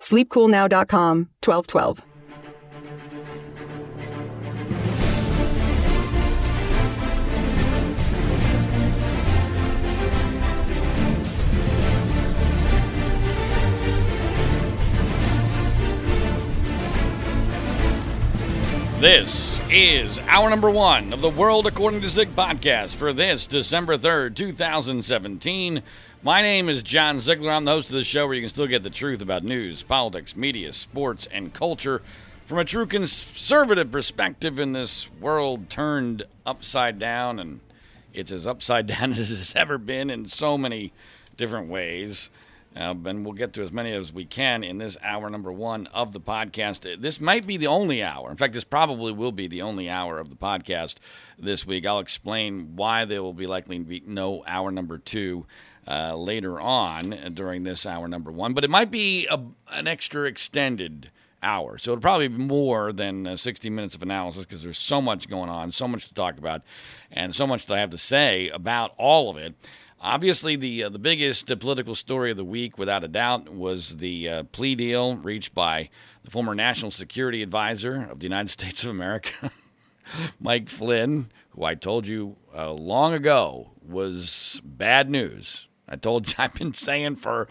Sleepcoolnow.com 1212. This is hour number one of the World According to Zig podcast for this December 3rd, 2017. My name is John Ziegler. I'm the host of the show where you can still get the truth about news, politics, media, sports, and culture from a true conservative perspective in this world turned upside down. And it's as upside down as it's ever been in so many different ways. Uh, and we'll get to as many as we can in this hour number one of the podcast. This might be the only hour. In fact, this probably will be the only hour of the podcast this week. I'll explain why there will be likely be no hour number two uh, later on during this hour number one. But it might be a, an extra extended hour. So it'll probably be more than uh, 60 minutes of analysis because there's so much going on, so much to talk about, and so much that I have to say about all of it. Obviously, the uh, the biggest uh, political story of the week, without a doubt, was the uh, plea deal reached by the former National Security Advisor of the United States of America, Mike Flynn, who I told you uh, long ago was bad news. I told you I've been saying for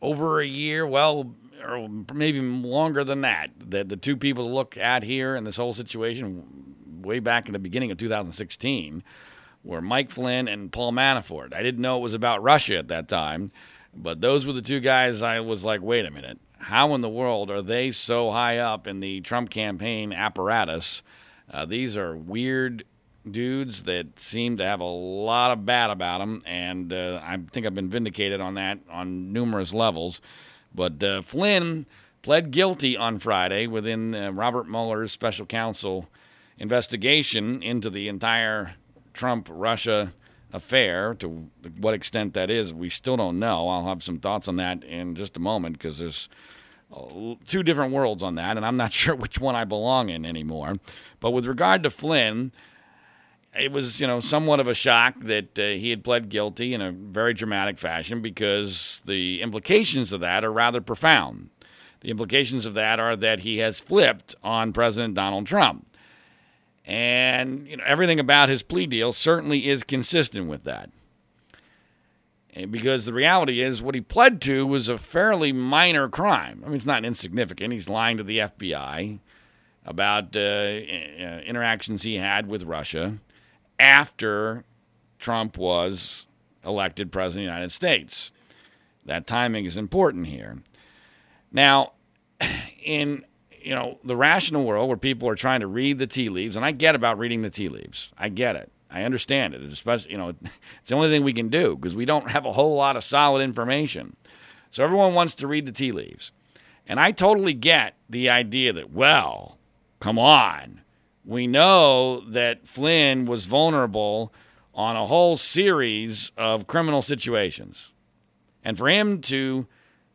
over a year, well, or maybe longer than that, that the two people to look at here in this whole situation, way back in the beginning of 2016 were Mike Flynn and Paul Manafort. I didn't know it was about Russia at that time, but those were the two guys I was like, wait a minute. How in the world are they so high up in the Trump campaign apparatus? Uh, these are weird dudes that seem to have a lot of bad about them, and uh, I think I've been vindicated on that on numerous levels. But uh, Flynn pled guilty on Friday within uh, Robert Mueller's special counsel investigation into the entire Trump Russia affair. To what extent that is, we still don't know. I'll have some thoughts on that in just a moment because there's two different worlds on that, and I'm not sure which one I belong in anymore. But with regard to Flynn, it was, you know, somewhat of a shock that uh, he had pled guilty in a very dramatic fashion because the implications of that are rather profound. The implications of that are that he has flipped on President Donald Trump. And you know, everything about his plea deal certainly is consistent with that. And because the reality is, what he pled to was a fairly minor crime. I mean, it's not insignificant. He's lying to the FBI about uh, interactions he had with Russia after Trump was elected president of the United States. That timing is important here. Now, in you know, the rational world where people are trying to read the tea leaves, and I get about reading the tea leaves. I get it. I understand it. Especially, you know, it's the only thing we can do because we don't have a whole lot of solid information. So everyone wants to read the tea leaves. And I totally get the idea that, well, come on. We know that Flynn was vulnerable on a whole series of criminal situations. And for him to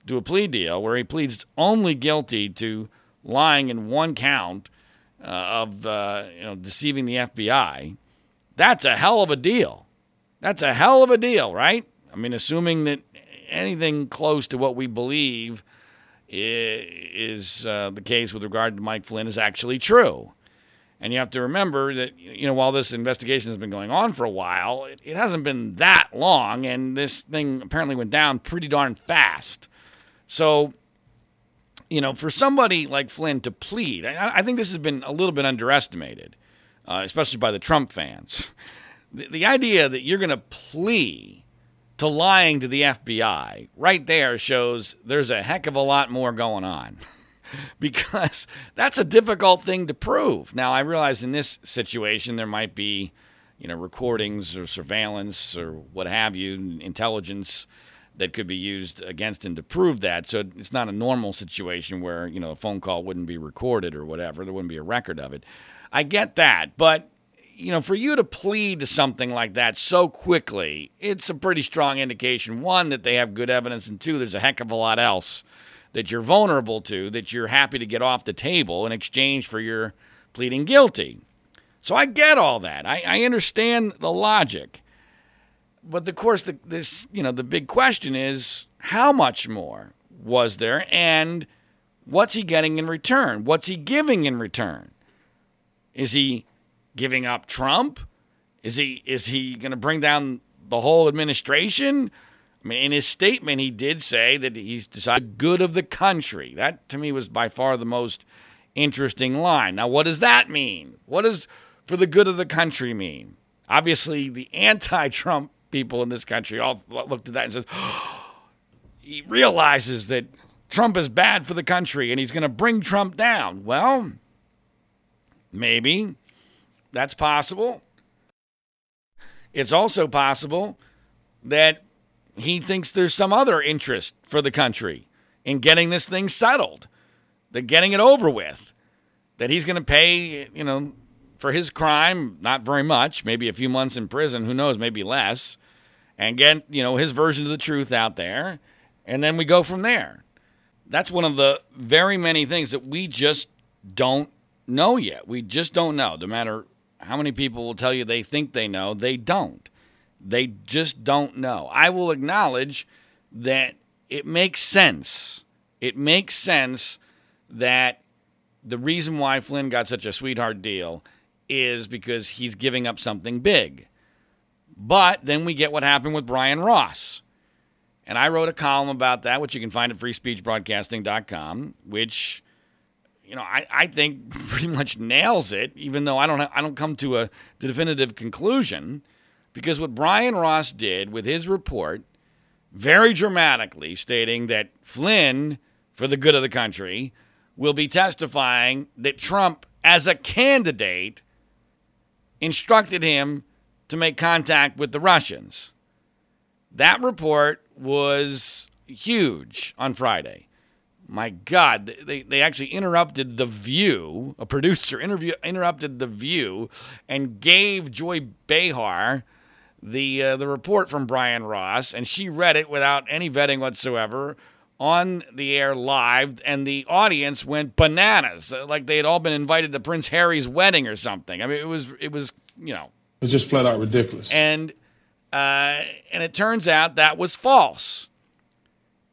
do a plea deal where he pleads only guilty to lying in one count uh, of uh, you know deceiving the FBI, that's a hell of a deal. That's a hell of a deal, right? I mean, assuming that anything close to what we believe is uh, the case with regard to Mike Flynn is actually true. And you have to remember that, you know, while this investigation has been going on for a while, it, it hasn't been that long, and this thing apparently went down pretty darn fast. So you know, for somebody like Flynn to plead, I, I think this has been a little bit underestimated, uh, especially by the Trump fans. The, the idea that you're going to plea to lying to the FBI right there shows there's a heck of a lot more going on. because that's a difficult thing to prove. Now, I realize in this situation there might be, you know, recordings or surveillance or what have you, intelligence that could be used against him to prove that. So it's not a normal situation where, you know, a phone call wouldn't be recorded or whatever. There wouldn't be a record of it. I get that. But, you know, for you to plead to something like that so quickly, it's a pretty strong indication one, that they have good evidence, and two, there's a heck of a lot else that you're vulnerable to that you're happy to get off the table in exchange for your pleading guilty. So I get all that. I, I understand the logic but of course, the, this you know the big question is how much more was there, and what's he getting in return? What's he giving in return? Is he giving up Trump? Is he is he going to bring down the whole administration? I mean, in his statement, he did say that he's decided good of the country. That to me was by far the most interesting line. Now, what does that mean? What does for the good of the country mean? Obviously, the anti-Trump people in this country all looked at that and said, oh, he realizes that Trump is bad for the country and he's going to bring Trump down. Well, maybe that's possible. It's also possible that he thinks there's some other interest for the country in getting this thing settled, that getting it over with, that he's going to pay, you know, for his crime, not very much, maybe a few months in prison, who knows, maybe less, and get, you know, his version of the truth out there, and then we go from there. That's one of the very many things that we just don't know yet. We just don't know. No matter how many people will tell you they think they know, they don't. They just don't know. I will acknowledge that it makes sense. It makes sense that the reason why Flynn got such a sweetheart deal is because he's giving up something big. But then we get what happened with Brian Ross. And I wrote a column about that, which you can find at freespeechbroadcasting.com, which, you know, I, I think pretty much nails it, even though I don't, I don't come to a definitive conclusion. Because what Brian Ross did with his report, very dramatically stating that Flynn, for the good of the country, will be testifying that Trump, as a candidate, instructed him to make contact with the Russians. That report was huge on Friday. My God, they, they actually interrupted The View. A producer interview, interrupted The View and gave Joy Behar the, uh, the report from Brian Ross, and she read it without any vetting whatsoever on the air live, and the audience went bananas, like they had all been invited to Prince Harry's wedding or something. I mean, it was it was you know it's just flat out ridiculous. And uh, and it turns out that was false.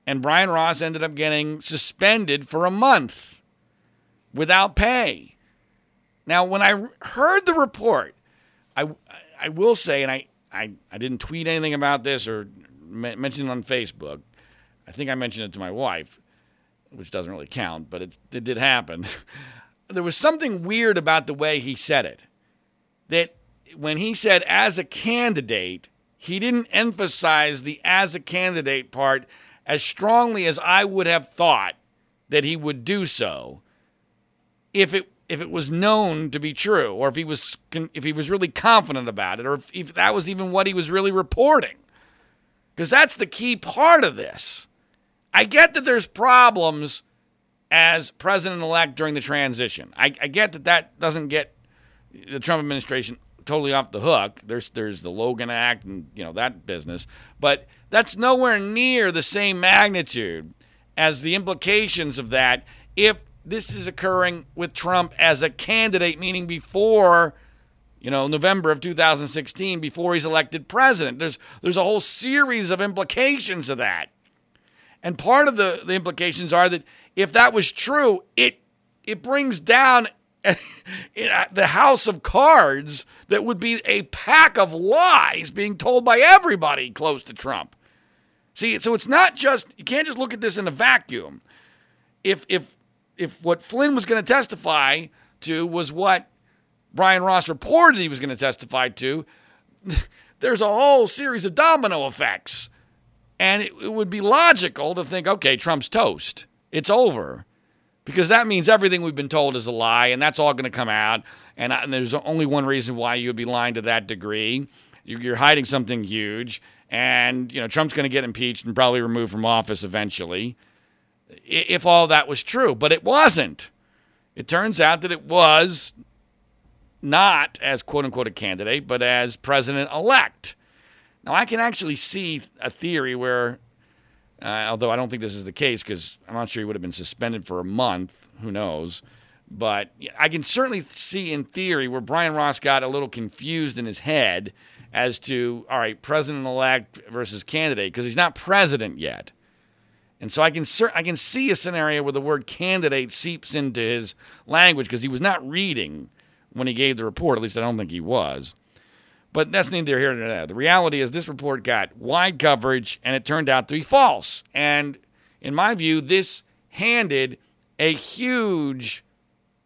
And Brian Ross ended up getting suspended for a month without pay. Now, when I heard the report, I I will say, and I I, I didn't tweet anything about this or mention it on Facebook. I think I mentioned it to my wife, which doesn't really count, but it, it did happen. there was something weird about the way he said it. That when he said as a candidate, he didn't emphasize the as a candidate part as strongly as I would have thought that he would do so if it if it was known to be true or if he was if he was really confident about it or if, if that was even what he was really reporting. Because that's the key part of this. I get that there's problems as president-elect during the transition. I, I get that that doesn't get the trump administration totally off the hook. There's there's the Logan Act and you know that business, but that's nowhere near the same magnitude as the implications of that if this is occurring with Trump as a candidate, meaning before you know November of 2016, before he's elected president. There's there's a whole series of implications of that, and part of the the implications are that if that was true, it it brings down uh, the house of cards that would be a pack of lies being told by everybody close to Trump. See, so it's not just, you can't just look at this in a vacuum. if if if what Flynn was going to testify to was what Brian Ross reported he was going to testify to, there's a whole series of domino effects. And it, it, would be logical to think, okay, Trump's toast. It's over. Because that means everything we've been told is a lie, and that's all going to come out. And, and, there's only one reason why you would be lying to that degree. You're hiding something huge, and you know Trump's going to get impeached and probably removed from office eventually. If all that was true, but it wasn't. It turns out that it was not as quote unquote a candidate, but as president elect. Now, I can actually see a theory where, uh, although I don't think this is the case because I'm not sure he would have been suspended for a month. Who knows? But I can certainly see in theory where Brian Ross got a little confused in his head as to, all right, president elect versus candidate, because he's not president yet. And so I can I can see a scenario where the word candidate seeps into his language because he was not reading when he gave the report. At least I don't think he was. But that's neither here nor there. The reality is this report got wide coverage and it turned out to be false. And in my view, this handed a huge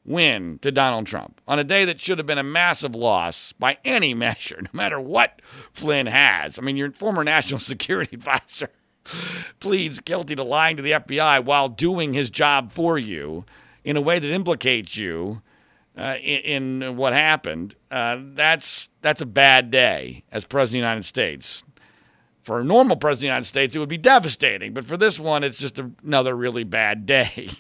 win to Donald Trump on a day that should have been a massive loss by any measure, no matter what Flynn has. I mean, your former national security advisor pleads guilty to lying to the FBI while doing his job for you in a way that implicates you uh, in, in, what happened. Uh, that's that's a bad day as president of the United States. For a normal president of the United States, it would be devastating, but for this one, it's just another really bad day.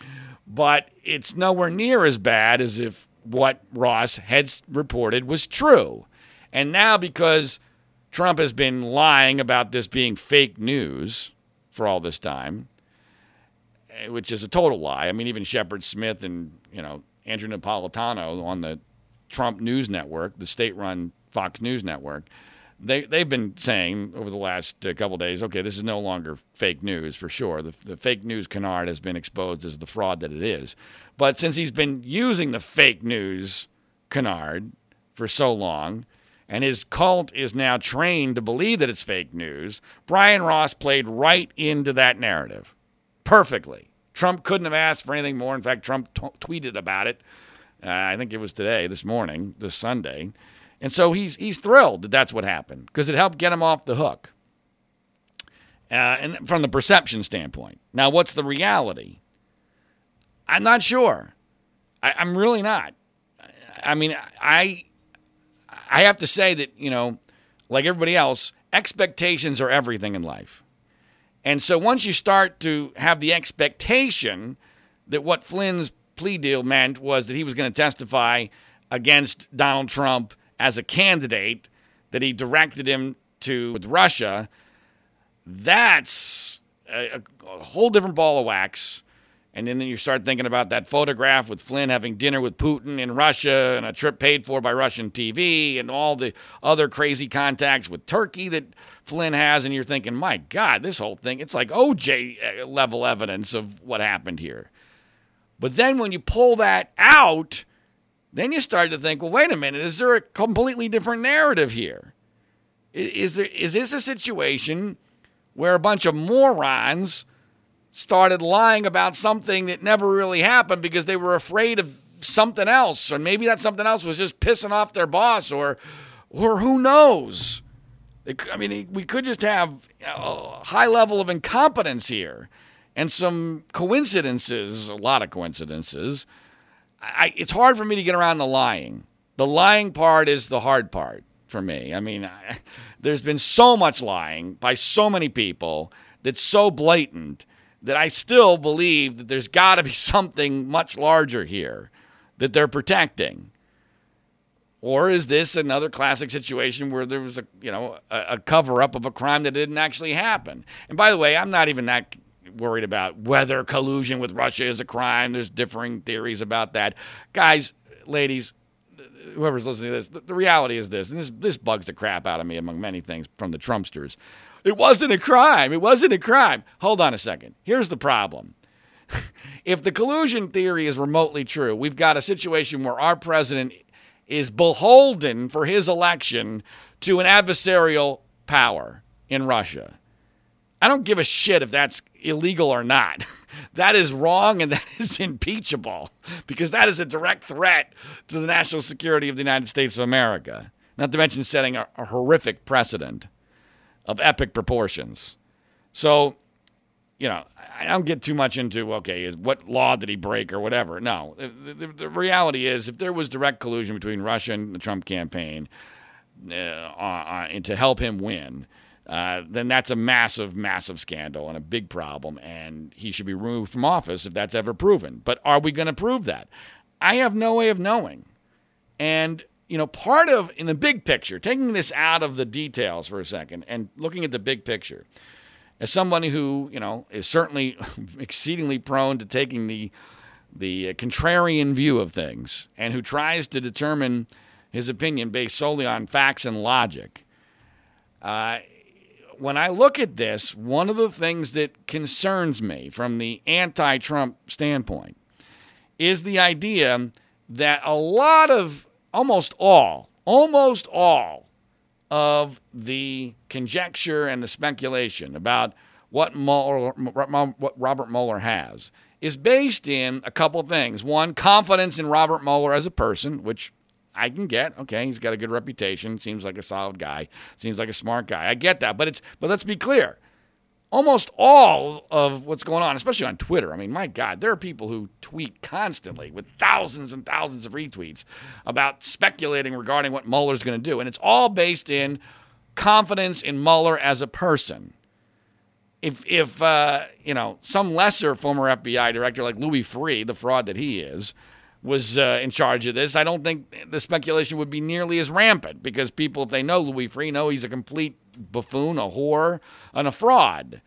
but it's nowhere near as bad as if what Ross had reported was true. And now, because Trump has been lying about this being fake news for all this time, eh, which is a total lie. I mean, even Shepard Smith and, you know, Andrew Napolitano on the Trump News Network, the state run Fox News Network, they they've been saying over the last uh, couple days, okay, this is no longer fake news for sure. The, the fake news canard has been exposed as the fraud that it is. But since he's been using the fake news canard for so long, and his cult is now trained to believe that it's fake news, Brian Ross played right into that narrative perfectly. Trump couldn't have asked for anything more. In fact, Trump t- tweeted about it. Uh, I think it was today, this morning, this Sunday. And so he's he's thrilled that that's what happened because it helped get him off the hook. Uh, and from the perception standpoint. Now, what's the reality? I'm not sure. I, I'm really not. I mean, I I have to say that you know, like everybody else, expectations are everything in life. And so once you start to have the expectation that what Flynn's plea deal meant was that he was going to testify against Donald Trump as a candidate that he directed him to with Russia, that's a, a, whole different ball of wax. And then you start thinking about that photograph with Flynn having dinner with Putin in Russia and a trip paid for by Russian TV and all the other crazy contacts with Turkey that Flynn has. And you're thinking, my God, this whole thing, it's like OJ uh, level evidence of what happened here. But then when you pull that out, then you start to think, well, wait a minute, is there a completely different narrative here? Is, there, is this a situation where a bunch of morons started lying about something that never really happened because they were afraid of something else, or maybe that something else was just pissing off their boss, or, or who knows? I mean, we could just have a high level of incompetence here and some coincidences, a lot of coincidences I, it's hard for me to get around the lying. The lying part is the hard part for me. I mean, I, there's been so much lying by so many people that's so blatant that I still believe that there's got to be something much larger here that they're protecting. Or is this another classic situation where there was a you know a, a cover up of a crime that didn't actually happen? And by the way, I'm not even that worried about whether collusion with Russia is a crime. There's differing theories about that. Guys, ladies, whoever's listening to this, the, the reality is this, and this, this bugs the crap out of me among many things from the Trumpsters. It wasn't a crime. It wasn't a crime. Hold on a second. Here's the problem. if the collusion theory is remotely true, we've got a situation where our president is beholden for his election to an adversarial power in Russia. I don't give a shit if that's illegal or not. that is wrong and that is impeachable because that is a direct threat to the national security of the United States of America. Not to mention setting a, a horrific precedent of epic proportions. So, you know, I don't get too much into, okay, what law did he break or whatever. No. The, the, the reality is, if there was direct collusion between Russia and the Trump campaign uh, uh, and to help him win, uh, then that's a massive, massive scandal and a big problem, and he should be removed from office if that's ever proven. But are we going to prove that? I have no way of knowing. And, you know, part of, in the big picture, taking this out of the details for a second and looking at the big picture, as somebody who, you know, is certainly exceedingly prone to taking the, the contrarian view of things and who tries to determine his opinion based solely on facts and logic, uh, when I look at this, one of the things that concerns me from the anti Trump standpoint is the idea that a lot of, almost all, almost all of the conjecture and the speculation about what, Mueller, what Robert Mueller has is based in a couple things. One, confidence in Robert Mueller as a person, which I can get. Okay, he's got a good reputation. Seems like a solid guy. Seems like a smart guy. I get that. But it's but let's be clear. Almost all of what's going on, especially on Twitter. I mean, my God, there are people who tweet constantly with thousands and thousands of retweets about speculating regarding what Mueller's going to do. And it's all based in confidence in Mueller as a person. If, if uh, you know, some lesser former FBI director like Louis Freeh, the fraud that he is, was uh, in charge of this, I don't think the speculation would be nearly as rampant because people, if they know Louis Freeh, know he's a complete buffoon, a whore, and a fraud.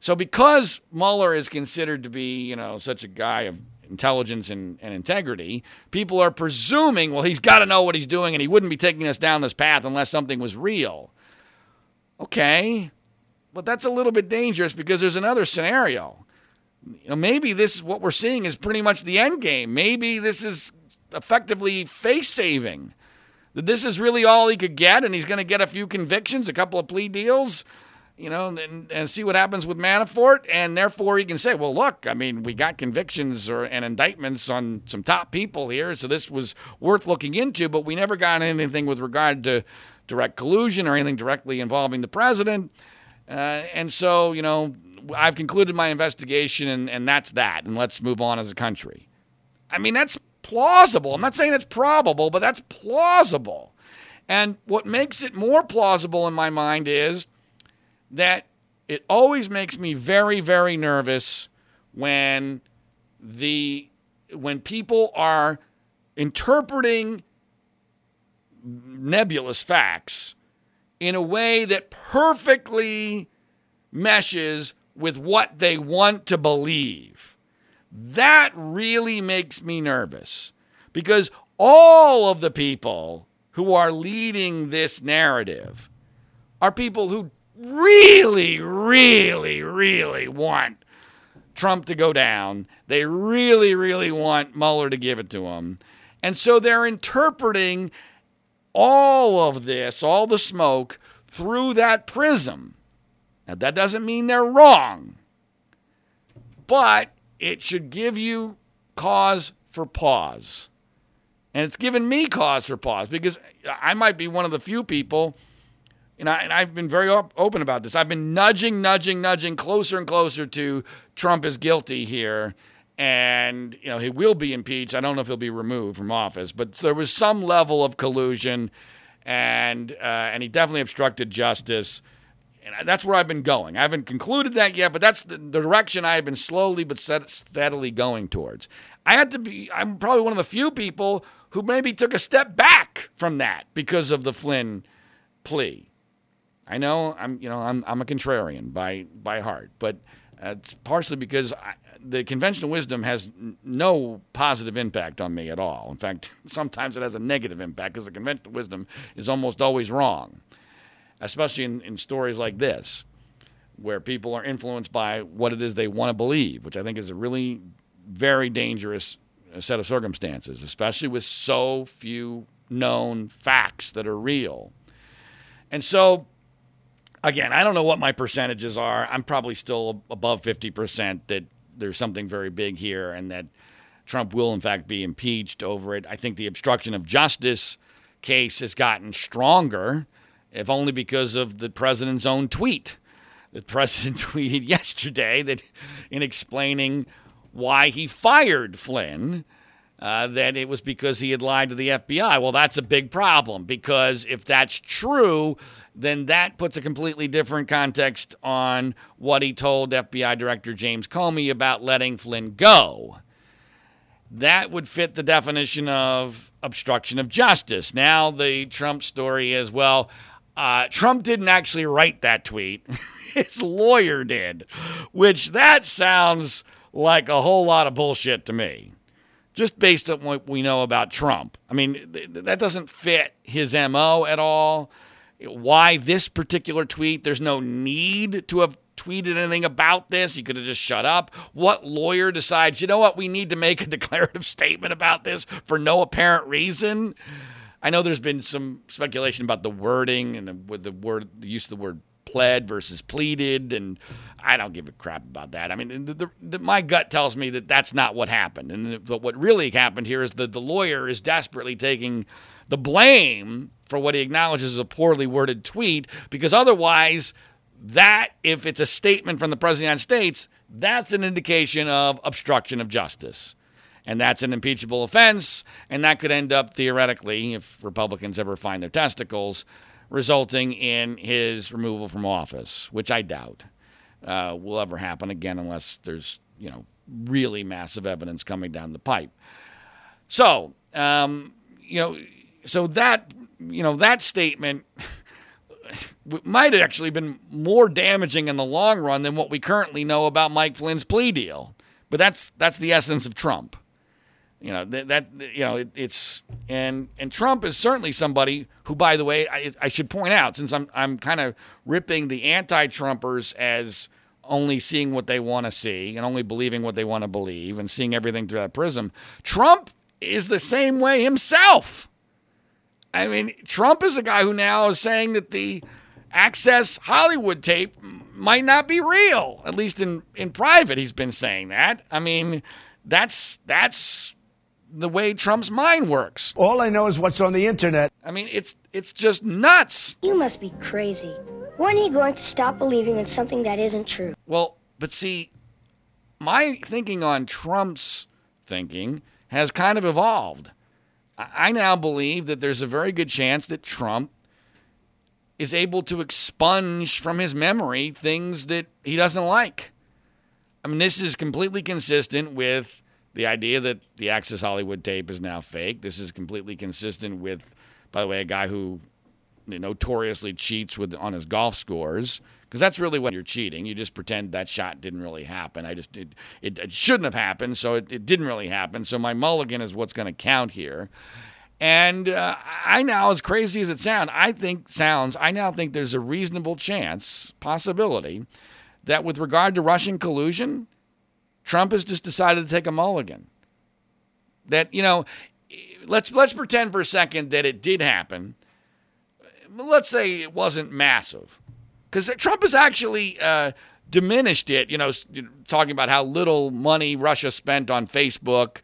So because Mueller is considered to be, you know, such a guy of intelligence and, and integrity, people are presuming, well, he's got to know what he's doing and he wouldn't be taking us down this path unless something was real. Okay, but that's a little bit dangerous because there's another scenario you know, maybe this is what we're seeing is pretty much the end game. Maybe this is effectively face saving. That this is really all he could get, and he's going to get a few convictions, a couple of plea deals, you know, and, and see what happens with Manafort, and therefore he can say, well, look, I mean, we got convictions or and indictments on some top people here, so this was worth looking into, but we never got anything with regard to direct collusion or anything directly involving the president. Uh, and so, you know, I've concluded my investigation and, and that's that, and let's move on as a country. I mean, that's plausible. I'm not saying it's probable, but that's plausible. And what makes it more plausible in my mind is that it always makes me very, very nervous when the when people are interpreting nebulous facts in a way that perfectly meshes with what they want to believe. That really makes me nervous because all of the people who are leading this narrative are people who really, really, really want Trump to go down. They really, really want Mueller to give it to him. And so they're interpreting all of this, all the smoke, through that prism. Now, that doesn't mean they're wrong, but it should give you cause for pause. And it's given me cause for pause because I might be one of the few people, and, I, I've been very op- open about this. I've been nudging, nudging, nudging closer and closer to Trump is guilty here. And, you know, he will be impeached. I don't know if he'll be removed from office, but there was some level of collusion, and, uh, and he definitely obstructed justice. And that's where I've been going. I haven't concluded that yet, but that's the, direction I have been slowly but steadily going towards. I had to be, I'm probably one of the few people who maybe took a step back from that because of the Flynn plea. I know I'm, you know, I'm, I'm a contrarian by, by heart, but it's partially because I, the conventional wisdom has no positive impact on me at all. In fact, sometimes it has a negative impact because the conventional wisdom is almost always wrong especially in, in stories like this, where people are influenced by what it is they want to believe, which I think is a really very dangerous uh, set of circumstances, especially with so few known facts that are real. And so again, I don't know what my percentages are. I'm probably still above 50% that there's something very big here and that Trump will, in fact, be impeached over it. I think the obstruction of justice case has gotten stronger, if only because of the president's own tweet. The president tweeted yesterday that in explaining why he fired Flynn, uh, that it was because he had lied to the FBI. Well, that's a big problem because if that's true, then that puts a completely different context on what he told FBI Director James Comey about letting Flynn go. That would fit the definition of obstruction of justice. Now, the Trump story is well, uh, Trump didn't actually write that tweet, his lawyer did, which that sounds like a whole lot of bullshit to me just based on what we know about Trump. I mean, th- that doesn't fit his MO at all. Why this particular tweet? There's no need to have tweeted anything about this. You could have just shut up. What lawyer decides, you know what, we need to make a declarative statement about this for no apparent reason? I know there's been some speculation about the wording and the, with the word the use of the word pled versus pleaded, and I don't give a crap about that. I mean, the, the, my gut tells me that that's not what happened, and what really happened here is that the lawyer is desperately taking the blame for what he acknowledges is a poorly worded tweet, because otherwise, that if it's a statement from the president of the United States, that's an indication of obstruction of justice. And that's an impeachable offense, and that could end up theoretically, if Republicans ever find their testicles, resulting in his removal from office, which I doubt uh, will ever happen again unless there's, you know, really massive evidence coming down the pipe. So, um, you know, so that, you know, that statement might have actually been more damaging in the long run than what we currently know about Mike Flynn's plea deal. But that's that's the essence of Trump. You know that, that you know it, it's and and Trump is certainly somebody who, by the way, I, I should point out since I'm I'm kind of ripping the anti-Trumpers as only seeing what they want to see and only believing what they want to believe and seeing everything through that prism. Trump is the same way himself. I mean, Trump is a guy who now is saying that the Access Hollywood tape might not be real. At least in in private, he's been saying that. I mean, that's that's the way Trump's mind works. All I know is what's on the internet. I mean, it's it's just nuts. You must be crazy. When are you going to stop believing in something that isn't true? Well, but see, my thinking on Trump's thinking has kind of evolved. I now believe that there's a very good chance that Trump is able to expunge from his memory things that he doesn't like. I mean, this is completely consistent with the idea that the Access Hollywood tape is now fake. This is completely consistent with, by the way, a guy who notoriously cheats with on his golf scores because that's really what you're cheating. You just pretend that shot didn't really happen. I just it, it, it shouldn't have happened, so it, it, didn't really happen. So my mulligan is what's going to count here. And uh, I now, as crazy as it sounds, I think sounds. I now think there's a reasonable chance, possibility, that with regard to Russian collusion, Trump has just decided to take a mulligan. That, you know, let's let's pretend for a second that it did happen. Let's say it wasn't massive. Because Trump has actually uh, diminished it, you know, talking about how little money Russia spent on Facebook,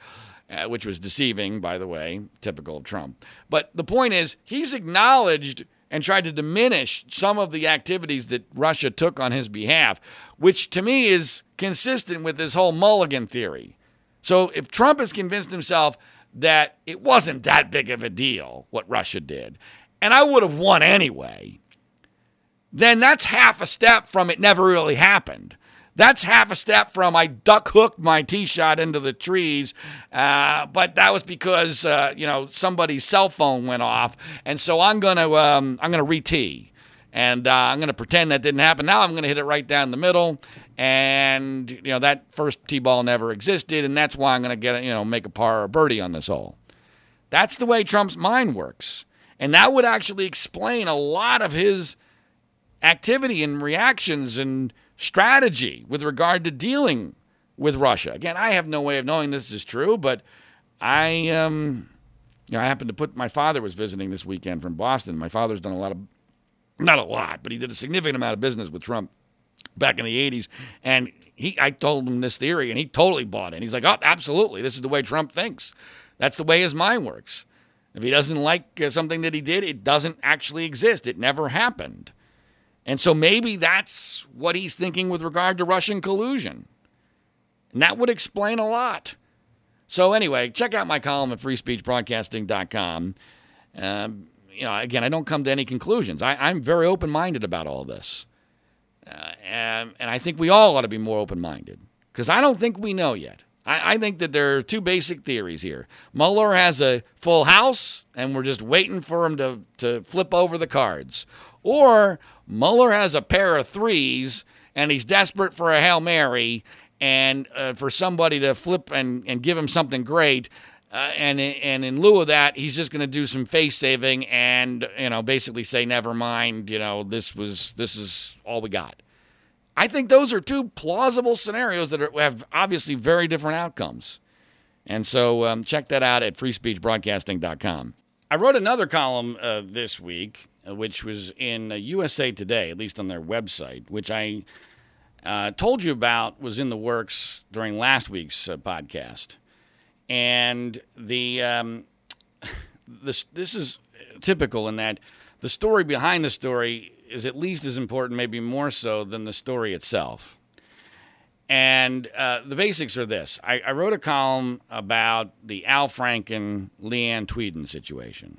uh, which was deceiving, by the way, typical of Trump. But the point is, he's acknowledged and tried to diminish some of the activities that Russia took on his behalf, which to me is consistent with this whole mulligan theory. So if Trump has convinced himself that it wasn't that big of a deal what Russia did, and I would have won anyway, then that's half a step from it never really happened. That's half a step from I duck hooked my tee shot into the trees, uh, but that was because uh, you know somebody's cell phone went off, and so I'm gonna um, I'm gonna re-tee, and uh, I'm gonna pretend that didn't happen. Now I'm gonna hit it right down the middle, and you know that first tee ball never existed, and that's why I'm gonna get you know make a par or a birdie on this hole. That's the way Trump's mind works, and that would actually explain a lot of his activity and reactions and strategy with regard to dealing with Russia. Again, I have no way of knowing this is true, but I um, you know, I happened to put my father was visiting this weekend from Boston. My father's done a lot of Not a lot, but he did a significant amount of business with Trump back in the 80s. And he, I told him this theory, and he totally bought it. He's like, oh, absolutely. This is the way Trump thinks. That's the way his mind works. If he doesn't like uh, something that he did, it doesn't actually exist. It never happened. And so maybe that's what he's thinking with regard to Russian collusion. And that would explain a lot. So, anyway, check out my column at freespeechbroadcasting.com. Um, you know, again, I don't come to any conclusions. I, am very open minded about all this. Uh, and, and I think we all ought to be more open minded because I don't think we know yet. I, I, think that there are two basic theories here. Mueller has a full house, and we're just waiting for him to, to flip over the cards. Or Mueller has a pair of threes, and he's desperate for a Hail Mary and uh, for somebody to flip and, and give him something great. Uh, and and in lieu of that, he's just going to do some face saving and you know basically say never mind. You know this was this is all we got. I think those are two plausible scenarios that are, have obviously very different outcomes. And so um, check that out at freespeechbroadcasting.com. I wrote another column uh, this week, which was in uh, USA Today, at least on their website, which I uh, told you about was in the works during last week's uh, podcast. And the um, this this is typical in that the story behind the story is at least as important, maybe more so, than the story itself. And uh, the basics are this I, I, wrote a column about the Al Franken Leeann Tweeden situation.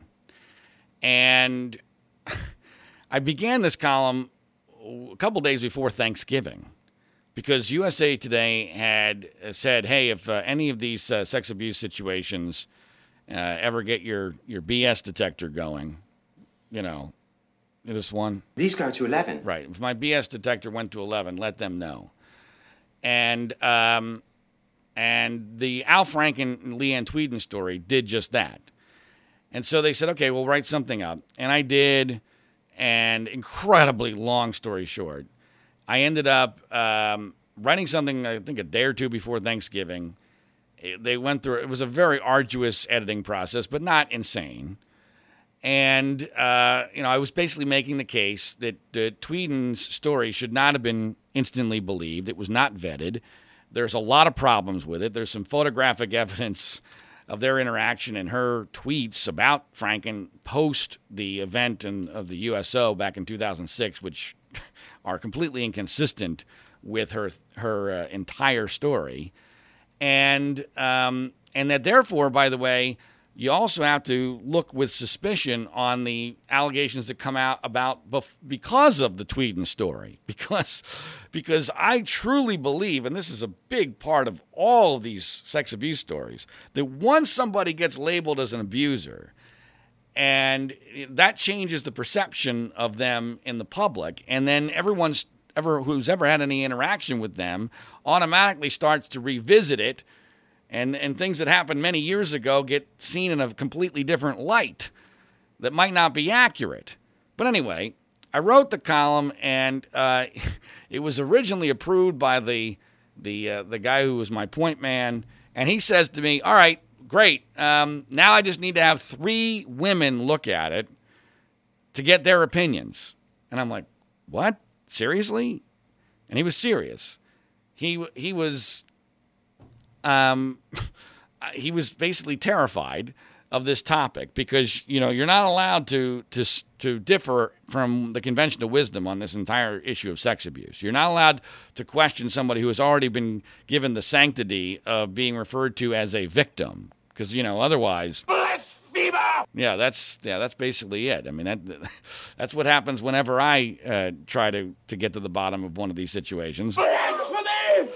And I began this column a couple days before Thanksgiving because USA Today had said, hey, if uh, any of these uh, sex abuse situations uh, ever get your, your BS detector going, you know, this one? These go to 11. Right. If my BS detector went to 11, let them know. And um, and the Al Franken and Leeann Tweeden story did just that. And so they said, okay, we'll write something up. And I did. And incredibly long story short, I ended up um, writing something, I think a day or two before Thanksgiving. They went through, it was a very arduous editing process, but not insane. And, uh, you know, I was basically making the case that uh, Tweeden's story should not have been instantly believed. It was not vetted. There's a lot of problems with it. There's some photographic evidence of their interaction and her tweets about Franken post the event in, of the USO back in 2006, which are completely inconsistent with her her uh, entire story, and um, and that therefore, by the way, you also have to look with suspicion on the allegations that come out about bef- because of the Tweeden story. Because, because I truly believe, and this is a big part of all of these sex abuse stories, that once somebody gets labeled as an abuser, and that changes the perception of them in the public, and then everyone's ever who's ever had any interaction with them automatically starts to revisit it and, and things that happened many years ago get seen in a completely different light that might not be accurate. But anyway, I wrote the column, and uh, it was originally approved by the the uh, the guy who was my point man, and he says to me, "All right, great. Um, now I just need to have three women look at it to get their opinions." And I'm like, "What? Seriously?" And he was serious. He he was um, he was basically terrified of this topic because you know you're not allowed to to to differ from the conventional wisdom on this entire issue of sex abuse. You're not allowed to question somebody who has already been given the sanctity of being referred to as a victim because you know otherwise blasphemer. Yeah, that's yeah, that's basically it. I mean that that's what happens whenever I uh, try to to get to the bottom of one of these situations. Blasphemy!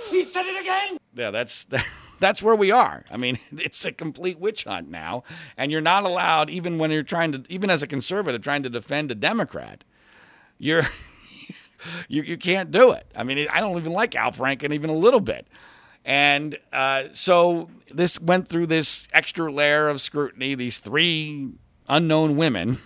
He said it again yeah, that's that's where we are. I mean, it's a complete witch hunt now, and you're not allowed, even when you're trying to, even as a conservative trying to defend a Democrat, you're you you can't do it. I mean, I don't even like Al Franken even a little bit, and uh, so this went through this extra layer of scrutiny. These three unknown women.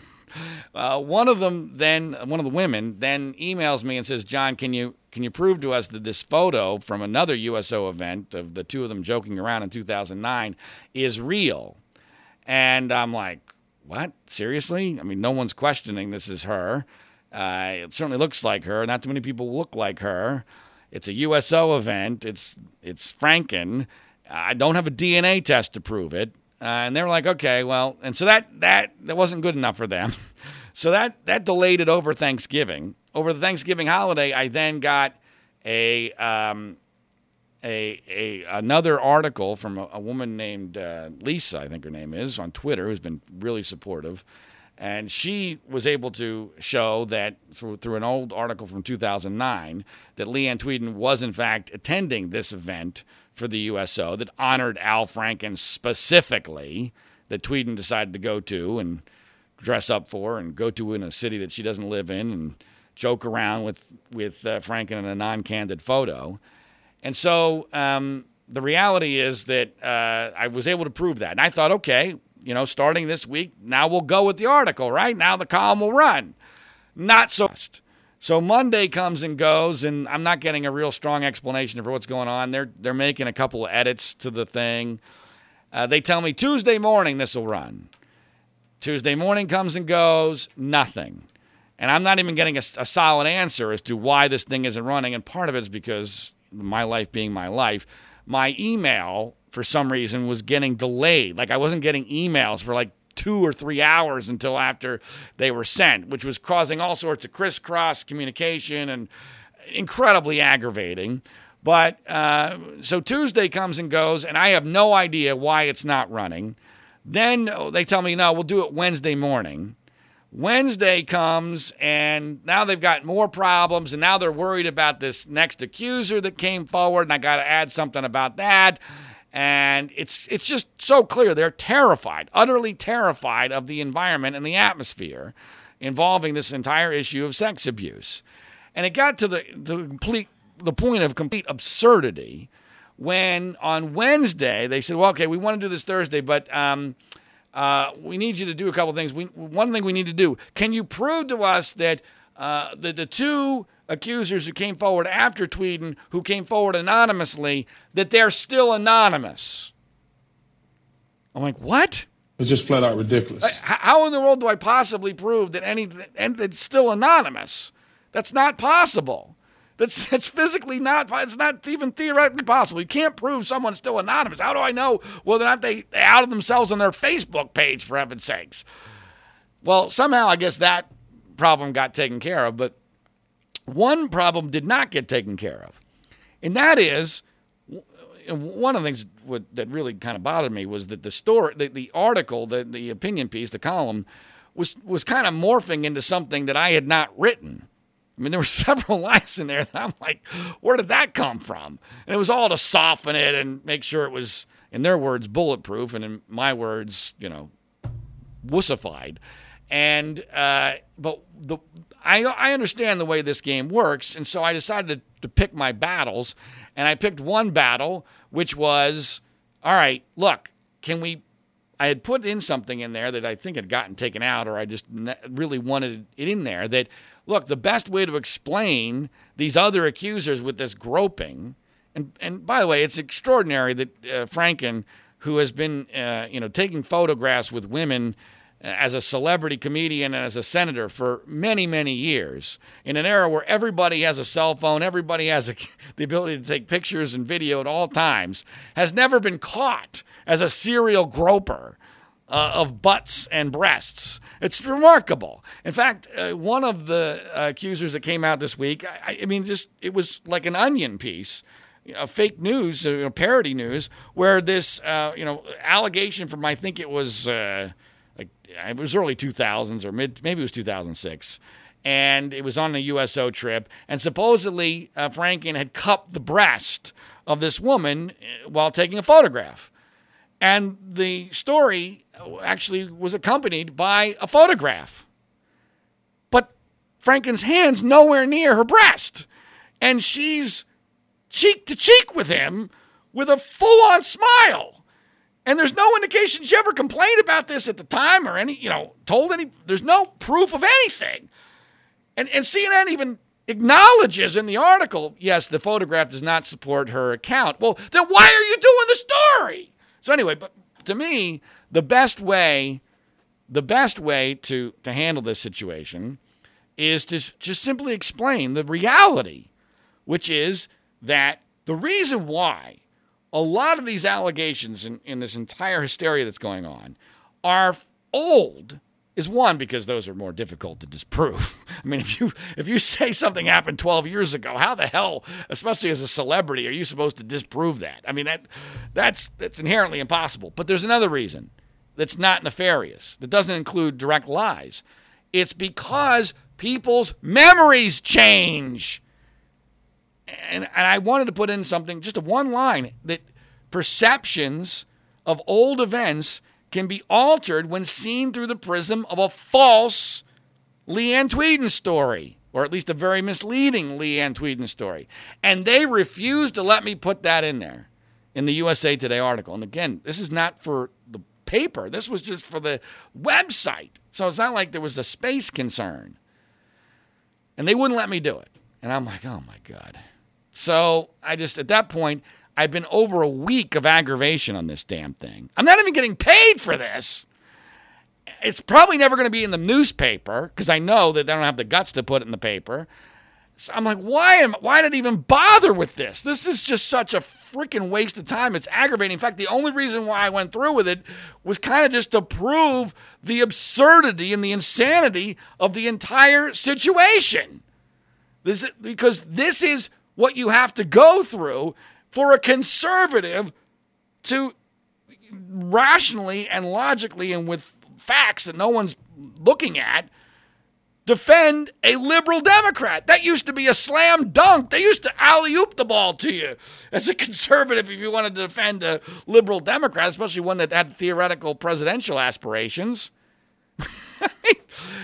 Uh, one of them then, one of the women then emails me and says, "John, can you can you prove to us that this photo from another USO event of the two of them joking around in 2009 is real?" And I'm like, "What? Seriously? I mean, no one's questioning this is her." Uh, it certainly looks like her. Not too many people look like her. It's a USO event. It's it's Franken. I don't have a DNA test to prove it. Uh, and they were like, okay, well, and so that that that wasn't good enough for them. so that that delayed it over Thanksgiving. Over the Thanksgiving holiday, I then got a um, a, a another article from a, a woman named uh, Lisa, I think her name is, on Twitter, who's been really supportive. And she was able to show that through, through an old article from 2009 that Leeann Tweeden was, in fact, attending this event for the USO that honored Al Franken specifically, that Tweeden decided to go to and dress up for and go to in a city that she doesn't live in and joke around with, with uh, Franken in a non candid photo. And so um, the reality is that uh, I was able to prove that. And I thought, okay, you know, starting this week, now we'll go with the article, right? Now the column will run. Not so fast. So Monday comes and goes, and I'm not getting a real strong explanation for what's going on. They're they're making a couple of edits to the thing. Uh, they tell me Tuesday morning this will run. Tuesday morning comes and goes, nothing. And I'm not even getting a, a solid answer as to why this thing isn't running. And part of it is because my life being my life, my email for some reason was getting delayed. Like I wasn't getting emails for like two or three hours until after they were sent, which was causing all sorts of crisscross communication and incredibly aggravating. But uh, so Tuesday comes and goes, and I have no idea why it's not running. Then they tell me, no, we'll do it Wednesday morning. Wednesday comes, and now they've got more problems, and now they're worried about this next accuser that came forward, and I got to add something about that. And it's it's just so clear they're terrified, utterly terrified of the environment and the atmosphere involving this entire issue of sex abuse. And it got to the, the complete the point of complete absurdity when on Wednesday they said, "Well, okay, we want to do this Thursday, but." Um, uh, we need you to do a couple things. We, one thing we need to do can you prove to us that uh, the, the two accusers who came forward after Tweeden, who came forward anonymously, that they're still anonymous? I'm like, what? It's just flat out ridiculous. How in the world do I possibly prove that any and it's still anonymous? That's not possible. That's that's physically not. It's not even theoretically possible. You can't prove someone's still anonymous. How do I know whether or not they, they outed themselves on their Facebook page? For heaven's sakes. Well, somehow I guess that problem got taken care of, but one problem did not get taken care of, and that is one of the things that really kind of bothered me was that the story, the, the article, the, the opinion piece, the column, was was kind of morphing into something that I had not written. I mean, there were several lines in there that I'm like, where did that come from? And it was all to soften it and make sure it was, in their words, bulletproof, and in my words, you know, wussified. And uh, but the I I understand the way this game works, and so I decided to, to pick my battles, and I picked one battle which was, all right, look, can we I had put in something in there that I think had gotten taken out, or I just really wanted it in there that look, the best way to explain these other accusers with this groping, and and by the way, it's extraordinary that uh, Franken, who has been uh, you know taking photographs with women uh, as a celebrity comedian and as a senator for many many years, in an era where everybody has a cell phone, everybody has a, the ability to take pictures and video at all times, has never been caught as a serial groper uh, of butts and breasts. It's remarkable. In fact, uh, one of the uh, accusers that came out this week, I, I, mean, just it was like an onion piece. a fake news, uh, parody news, where this, uh, you know, allegation from I think it was uh, like it was early 2000s or mid, maybe it was 2006, and it was on a USO trip, and supposedly Franken had cupped the breast of this woman while taking a photograph. And the story actually was accompanied by a photograph. But Franken's hand's nowhere near her breast. And she's cheek to cheek with him with a full on smile. And there's no indication she ever complained about this at the time or any, you know, told any, there's no proof of anything. And, and CNN even acknowledges in the article, yes, the photograph does not support her account. Well, then why are you doing the story? So anyway, but to me, the best way, the best way to to handle this situation is to just simply explain the reality, which is that the reason why a lot of these allegations in, in this entire hysteria that's going on are old is one because those are more difficult to disprove. I mean, if you if you say something happened 12 years ago, how the hell, especially as a celebrity, are you supposed to disprove that? I mean, that that's that's inherently impossible. But there's another reason that's not nefarious. That doesn't include direct lies. It's because people's memories change. And, and I wanted to put in something, just a one line, that perceptions of old events can be altered when seen through the prism of a false Leeann Tweeden story, or at least a very misleading Leeann Tweeden story. And they refused to let me put that in there in the USA Today article. And again, this is not for the paper, this was just for the website. So it's not like there was a space concern. And they wouldn't let me do it. And I'm like, oh my God. So I just, at that point, I've been over a week of aggravation on this damn thing. I'm not even getting paid for this. It's probably never going to be in the newspaper because I know that they don't have the guts to put it in the paper. So I'm like, why am why did I even bother with this? This is just such a freaking waste of time. It's aggravating. In fact, the only reason why I went through with it was kind of just to prove the absurdity and the insanity of the entire situation. This because this is what you have to go through for a conservative to rationally and logically and with facts that no one's looking at defend a liberal Democrat. That used to be a slam dunk. They used to alley oop the ball to you as a conservative if you wanted to defend a liberal Democrat, especially one that had theoretical presidential aspirations.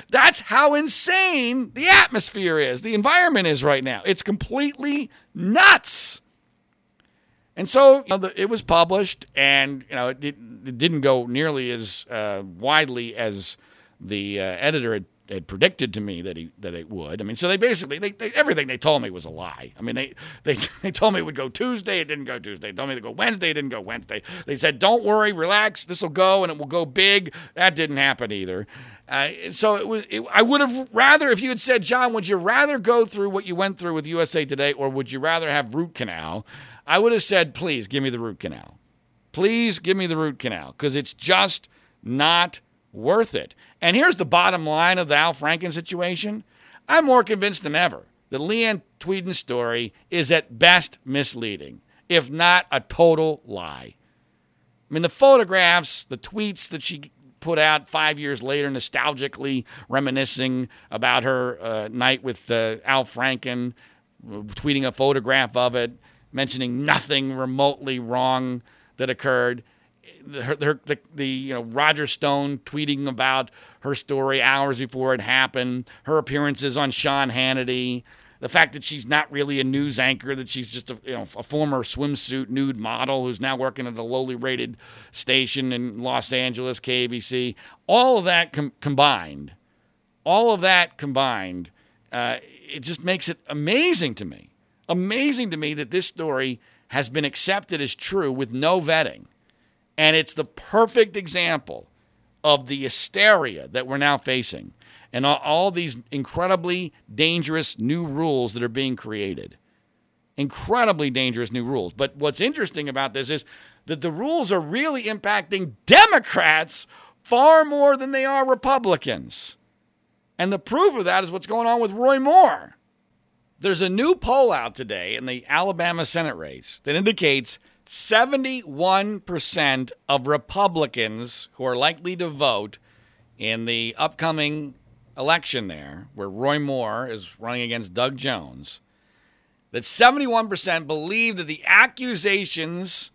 That's how insane the atmosphere is, the environment is right now. It's completely nuts. And so you know, the, it was published, and you know it, it, didn't go nearly as uh, widely as the uh, editor had, had, predicted to me that he that it would. I mean, so they basically they, they, everything they told me was a lie. I mean, they they they told me it would go Tuesday, it didn't go Tuesday. They told me to go Wednesday, it didn't go Wednesday. They said, "Don't worry, relax, this will go and it will go big." That didn't happen either. Uh, so it was. It, I would have rather if you had said, "John, would you rather go through what you went through with USA Today, or would you rather have root canal?" I would have said, please give me the root canal. Please give me the root canal because it's just not worth it. And here's the bottom line of the Al Franken situation I'm more convinced than ever that Leeann Tweeden's story is at best misleading, if not a total lie. I mean, the photographs, the tweets that she put out five years later, nostalgically reminiscing about her uh, night with uh, Al Franken, tweeting a photograph of it mentioning nothing remotely wrong that occurred. Her, her, the, the you know Roger Stone tweeting about her story hours before it happened, her appearances on Sean Hannity, the fact that she's not really a news anchor, that she's just a you know a former swimsuit nude model who's now working at a lowly rated station in Los Angeles, KABC. All of that com- combined, all of that combined, uh, it just makes it amazing to me amazing to me that this story has been accepted as true with no vetting. And it's the perfect example of the hysteria that we're now facing and all, these incredibly dangerous new rules that are being created. Incredibly dangerous new rules. But what's interesting about this is that the rules are really impacting Democrats far more than they are Republicans. And the proof of that is what's going on with Roy Moore. There's a new poll out today in the Alabama Senate race that indicates 71% of Republicans who are likely to vote in the upcoming election there, where Roy Moore is running against Doug Jones, that 71% believe that the accusations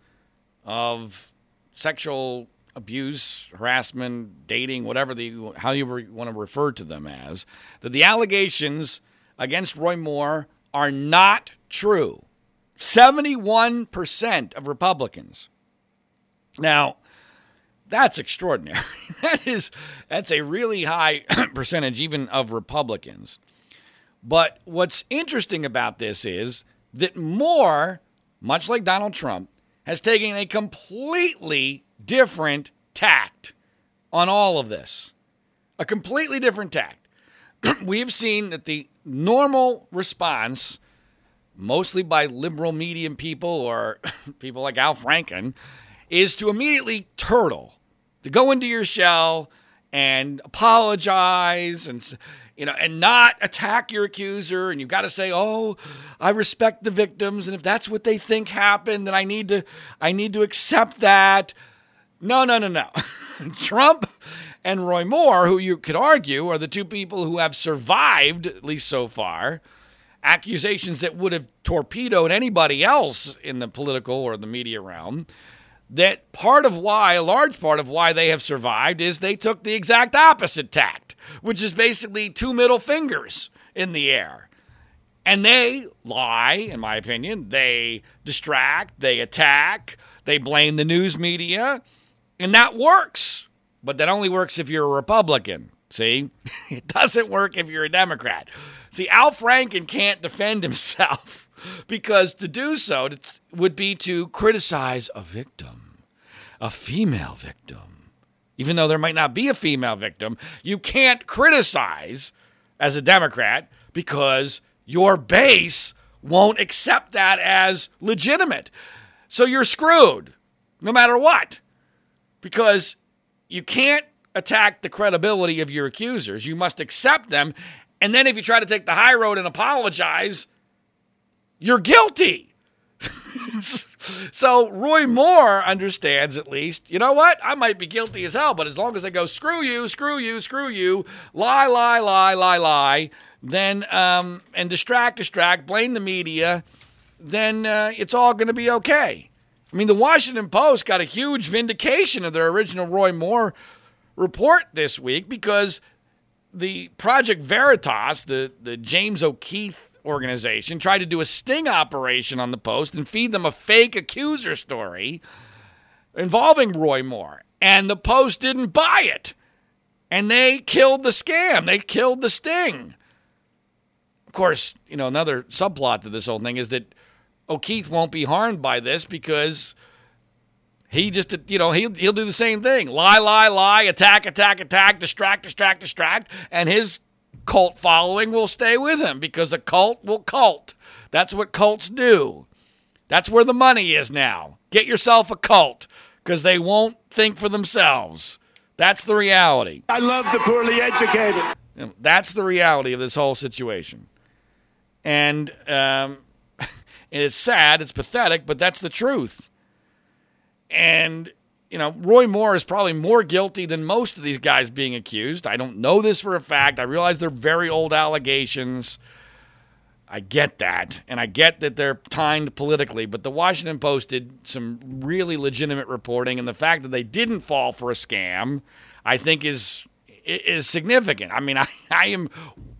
of sexual abuse, harassment, dating, whatever the how you want to refer to them as, that the allegations against Roy Moore are not true. 71% of Republicans. Now, that's extraordinary. that is that's a really high percentage even of Republicans. But what's interesting about this is that Moore, much like Donald Trump, has taken a completely different tact on all of this. A completely different tact. we've seen that the normal response, mostly by liberal medium people or people like Al Franken, is to immediately turtle, to go into your shell and apologize and you know and not attack your accuser. And you've got to say oh i respect the victims. And if that's what they think happened then i need to i need to accept that. No no no no. Trump and roy moore who you could argue are the two people who have survived at least so far accusations that would have torpedoed anybody else in the political or the media realm that part of why, a large part of why they have survived is they took the exact opposite tact, which is basically two middle fingers in the air. And they lie, in my opinion. They distract, they attack, they blame the news media, and that works. But that only works if you're a Republican. See? It doesn't work if you're a Democrat. See, Al Franken can't defend himself because to do so would be to criticize a victim a female victim. Even though there might not be a female victim, you can't criticize as a Democrat because your base won't accept that as legitimate. So you're screwed no matter what because you can't attack the credibility of your accusers. You must accept them. And then if you try to take the high road and apologize, you're guilty. so Roy Moore understands at least, you know what? I might be guilty as hell, but as long as I go, screw you, screw you, screw you, lie, lie, lie, lie, lie, then, um, and distract, distract, blame the media, then uh, it's all going to be okay. I mean, the Washington Post got a huge vindication of their original Roy Moore report this week because the Project Veritas, the, the James O'Keefe organization tried to do a sting operation on the Post and feed them a fake accuser story involving Roy Moore. And the Post didn't buy it. And they killed the scam, they killed the sting. Of course, you know, another subplot to this whole thing is that O'Keefe won't be harmed by this because he just, you know, he'll, he'll do the same thing lie, lie, lie, attack, attack, attack, distract, distract, distract. And his cult following will stay with him because a cult will cult. That's what cults do. That's where the money is now. Get yourself a cult because they won't think for themselves. That's the reality. I love the poorly educated. That's the reality of this whole situation. And, um, and it's sad, it's pathetic, but that's the truth. And you know, Roy Moore is probably more guilty than most of these guys being accused. I don't know this for a fact. I realize they're very old allegations. I get that. And I get that they're timed politically, but the Washington Post did some really legitimate reporting. And the fact that they didn't fall for a scam, I think, is is significant. I mean, I, I am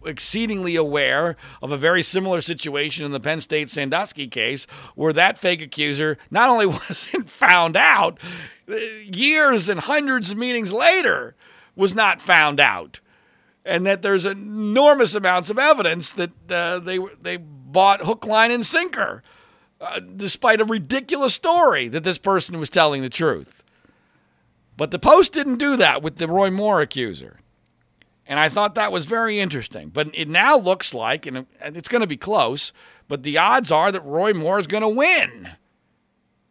exceedingly aware of a very similar situation in the Penn State Sandusky case where that fake accuser not only wasn't found out, years and hundreds of meetings later was not found out. And that there's enormous amounts of evidence that uh, they, they bought hook, line, and sinker, uh, despite a ridiculous story that this person was telling the truth. But the Post didn't do that with the Roy Moore accuser. And I thought that was very interesting. But it now looks like, and it's going to be close, but the odds are that Roy Moore is going to win,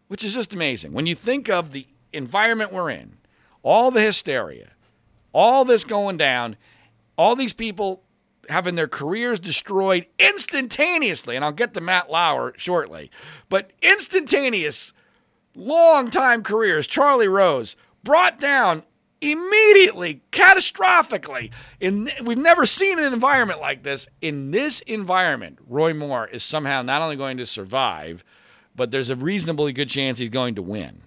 which is just amazing. When you think of the environment we're in, all the hysteria, all this going down, all these people having their careers destroyed instantaneously, and I'll get to Matt Lauer shortly, but instantaneous, long time careers, Charlie Rose, brought down immediately, catastrophically. In, we've never seen an environment like this. In this environment, Roy Moore is somehow not only going to survive, but there's a reasonably good chance he's going to win.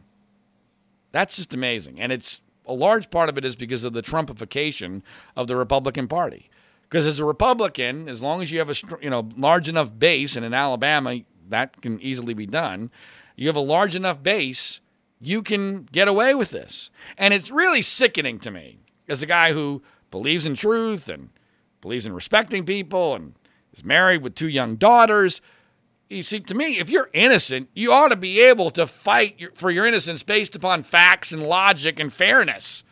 That's just amazing. And it's a large part of it is because of the Trumpification of the Republican Party. Because as a Republican, as long as you have a you know large enough base, and in Alabama that can easily be done, you have a large enough base, you can get away with this. And it's really sickening to me as a guy who believes in truth and believes in respecting people and is married with two young daughters you see, to me, if you're innocent, you ought to be able to fight for your innocence based upon facts and logic and fairness,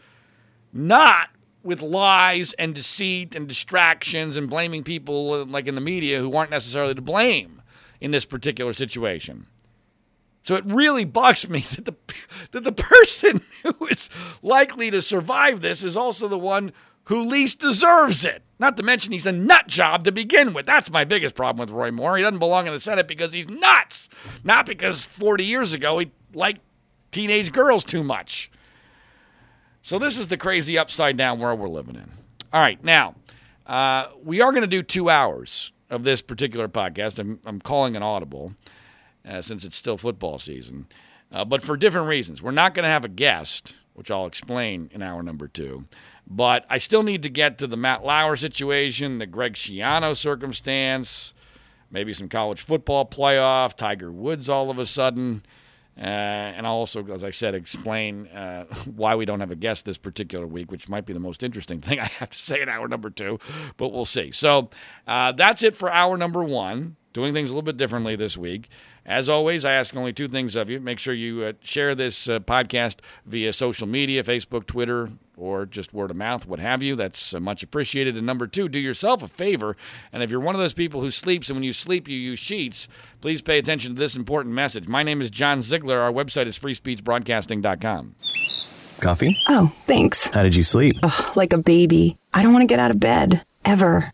not with lies and deceit and distractions and blaming people uh, like in the media who aren't necessarily to blame in this particular situation. So it really bugs me that the that the person who is likely to survive this is also the one who least deserves it. Not to mention he's a nut job to begin with. That's my biggest problem with Roy Moore. He doesn't belong in the Senate because he's nuts, not because 40 years ago he liked teenage girls too much. So this is the crazy upside down world we're living in. All right, now uh, we are going to do two hours of this particular podcast. I'm, I'm calling an audible uh, since it's still football season, uh, but for different reasons. We're not going to have a guest, which I'll explain in hour number two. But I still need to get to the Matt Lauer situation, the Greg Schiano circumstance, maybe some college football playoff, Tiger Woods all of a sudden. Uh, and I'll also, as I said, explain uh, why we don't have a guest this particular week, which might be the most interesting thing I have to say in hour number two, but we'll see. So uh, that's it for hour number one. Doing things a little bit differently this week. As always, I ask only two things of you. Make sure you uh, share this uh, podcast via social media Facebook, Twitter, or just word of mouth, what have you. That's uh, much appreciated. And number two, do yourself a favor. And if you're one of those people who sleeps and when you sleep you use sheets, please pay attention to this important message. My name is John Ziegler. Our website is freespeechbroadcasting.com. Coffee? Oh, thanks. How did you sleep? Ugh, like a baby. I don't want to get out of bed. Ever.